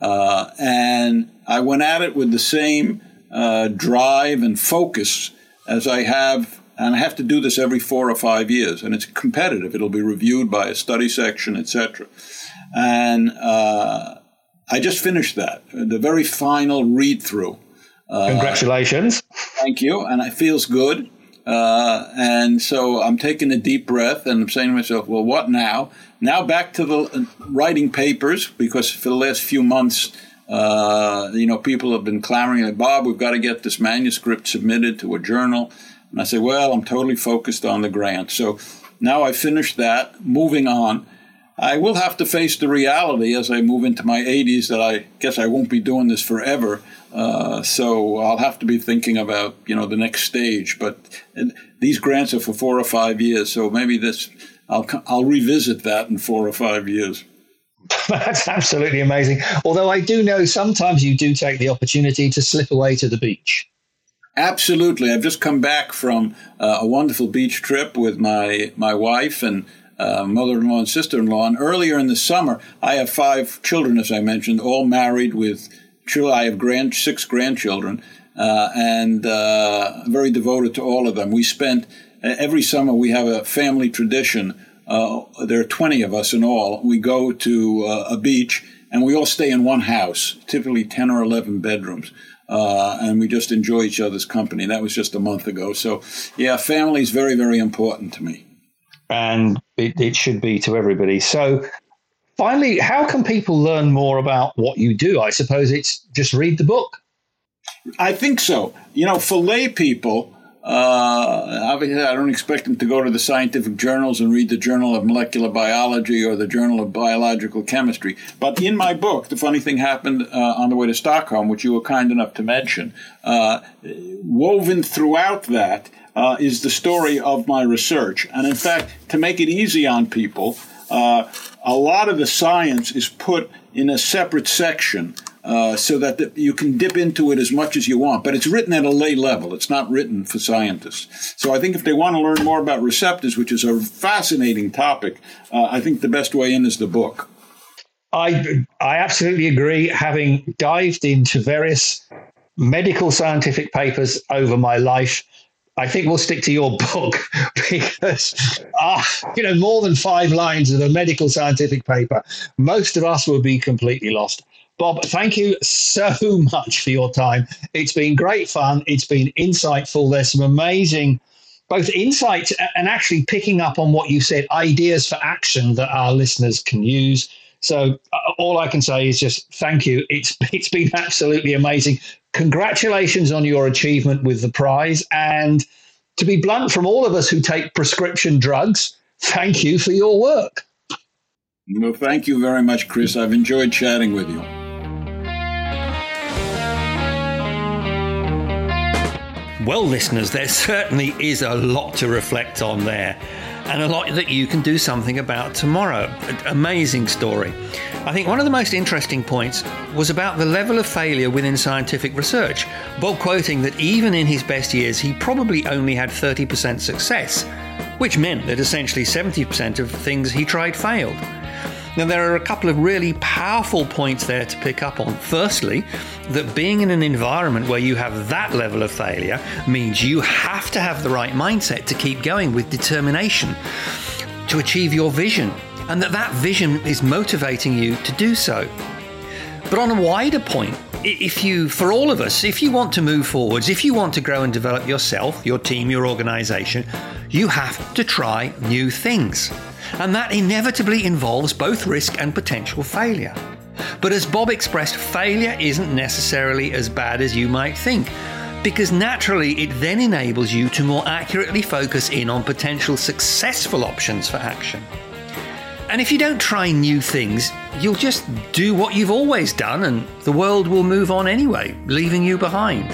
Uh, and I went at it with the same uh, drive and focus as I have, and I have to do this every four or five years, and it's competitive. It'll be reviewed by a study section, etc. And uh, I just finished that, the very final read through. Uh, Congratulations. Thank you. And it feels good. Uh, and so I'm taking a deep breath and I'm saying to myself, well, what now? Now back to the uh, writing papers because for the last few months, uh, you know, people have been clamoring like, Bob, we've got to get this manuscript submitted to a journal. And I said, well, I'm totally focused on the grant. So now I finished that, moving on. I will have to face the reality as I move into my 80s that I guess I won't be doing this forever. Uh, so I'll have to be thinking about you know the next stage. But these grants are for four or five years, so maybe this I'll I'll revisit that in four or five years. (laughs) That's absolutely amazing. Although I do know sometimes you do take the opportunity to slip away to the beach. Absolutely. I've just come back from uh, a wonderful beach trip with my my wife and uh, mother-in-law and sister-in-law. And earlier in the summer, I have five children, as I mentioned, all married with children. I have grand six grandchildren, uh, and uh, very devoted to all of them. We spent every summer. We have a family tradition. Uh, there are twenty of us in all. We go to uh, a beach, and we all stay in one house, typically ten or eleven bedrooms. Uh, and we just enjoy each other's company. That was just a month ago. So, yeah, family is very, very important to me and it, it should be to everybody. So, finally, how can people learn more about what you do? I suppose it's just read the book. I think so. You know, for lay people, uh, obviously, I don't expect them to go to the scientific journals and read the Journal of Molecular Biology or the Journal of Biological Chemistry. But in my book, the funny thing happened uh, on the way to Stockholm, which you were kind enough to mention. Uh, woven throughout that uh, is the story of my research. And in fact, to make it easy on people, uh, a lot of the science is put in a separate section uh, so that the, you can dip into it as much as you want. But it's written at a lay level, it's not written for scientists. So I think if they want to learn more about receptors, which is a fascinating topic, uh, I think the best way in is the book. I, I absolutely agree. Having dived into various medical scientific papers over my life, I think we'll stick to your (laughs) book because, uh, you know, more than five lines of a medical scientific paper, most of us will be completely lost. Bob, thank you so (laughs) much for your time. It's been great fun. It's been insightful. There's some amazing both insights and actually picking up on what you said, ideas for action that our listeners can use. So uh, all I can say is just thank you. It's (laughs) it's been absolutely amazing congratulations on your achievement with the prize. And to be blunt, from all of us who take prescription drugs, thank you for your work. Well, thank you very much, Chris. I've enjoyed chatting with you. Well, listeners, there certainly is a lot to reflect on there and a lot that you can do something about tomorrow. Amazing story. I think one of the most interesting points was about the level of failure within scientific research. Bob quoting that even in his best years, he probably only had 30% success, which meant that essentially 70% of things he tried failed. Now, there are a couple of really powerful points there to pick up on. Firstly, that being in an environment where you have that level of failure means you have to have the right mindset to keep going with determination to achieve your vision, and that that vision is motivating you to do so. But on a wider point, if you, for all of us, if you want to move forwards, if you want to grow and develop yourself, your team, your organization, you have to try new things and that inevitably involves both risk and potential failure. But as Bob expressed, failure isn't necessarily as bad as you might think, because naturally it then enables you to more accurately focus in on potential successful options for action. And if you don't try new things, you'll just do what you've always done and the world will move on anyway, leaving you behind.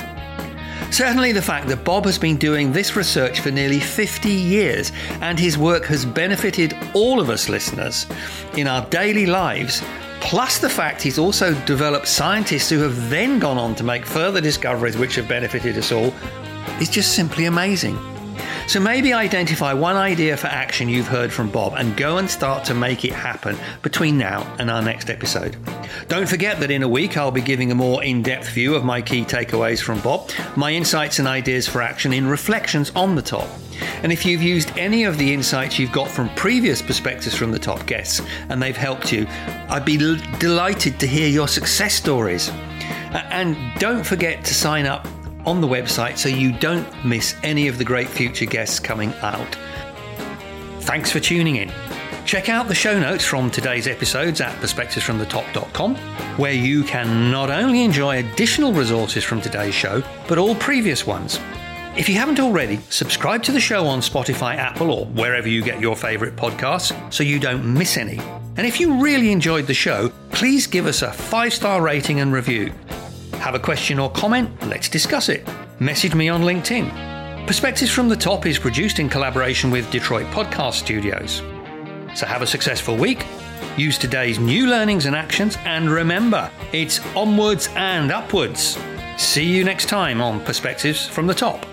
Certainly, the fact that Bob has been doing this research for nearly 50 years and his work has benefited all of us listeners in our daily lives, plus the fact he's also developed scientists who have then gone on to make further discoveries which have benefited us all, is just simply amazing. So maybe identify one idea for action you've heard from Bob and go and start to make it happen between now and our next episode. Don't forget that in a week I'll be giving a more in depth view of my key takeaways from Bob, my insights and ideas for action in reflections on the top. And if you've used any of the insights you've got from previous perspectives from the top guests and they've helped you, I'd be l- delighted to hear your success stories. And don't forget to sign up on the website so you don't miss any of the great future guests coming out. Thanks for tuning in. Check out the show notes from today's episodes at perspectivesfromthetop.com, where you can not only enjoy additional resources from today's show, but all previous ones. If you haven't already, subscribe to the show on Spotify, Apple, or wherever you get your favourite podcasts so you don't miss any. And if you really enjoyed the show, please give us a five star rating and review. Have a question or comment? Let's discuss it. Message me on LinkedIn. Perspectives from the Top is produced in collaboration with Detroit Podcast Studios. So have a successful week. Use today's new learnings and actions, and remember, it's onwards and upwards. See you next time on Perspectives from the Top.